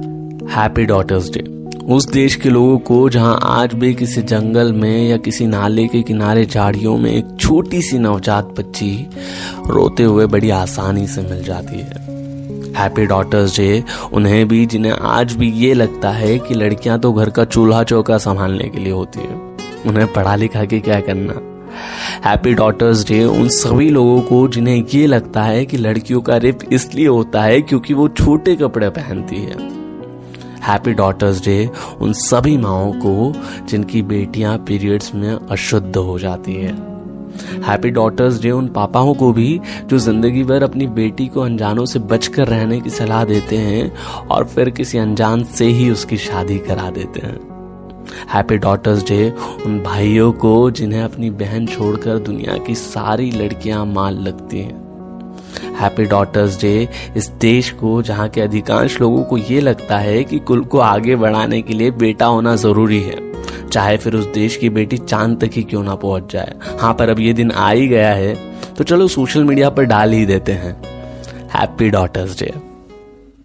Happy daughters day उस देश के लोगों को जहाँ आज भी किसी जंगल में या किसी नाले के किनारे झाड़ियों में एक छोटी सी नवजात बच्ची रोते हुए बड़ी आसानी से मिल जाती है। हैप्पी डॉटर्स डे उन्हें भी, जिन्हें आज भी ये लगता है कि लड़कियाँ तो घर का चूल्हा चौका संभालने के लिए होती है। उन्हें पढ़ा लिखा के क्या करना? हैप्पी डॉटर्स डे उन सभी लोगों को, जिन्हें ये लगता है कि लड़कियों का रिप इसलिए होता है क्योंकि वो छोटे कपड़े पहनती है। हैप्पी डॉटर्स डे उन सभी माओ को जिनकी बेटियाँ पीरियड्स में अशुद्ध हो जाती है। हैप्पी डॉटर्स डे उन पापाओं को भी जो ज़िंदगी भर अपनी बेटी को अनजानों से बचकर रहने की सलाह देते हैं और फिर किसी अनजान से ही उसकी शादी करा देते हैं। हैप्पी डॉटर्स डे उन भाइयों को जिन्हें अपनी बहन छोड़कर दुनिया की सारी लड़कियाँ मान लगती हैं। हैप्पी डॉटर्स डे इस देश को, जहाँ के अधिकांश लोगों को ये लगता है कि कुल को आगे बढ़ाने के लिए बेटा होना ज़रूरी है। चाहे फिर उस देश की बेटी चाँद तक ही क्यों ना पहुँच जाए। हाँ पर अब ये दिन आ ही गया है तो चलो सोशल मीडिया पर डाल ही देते हैं। Happy daughters day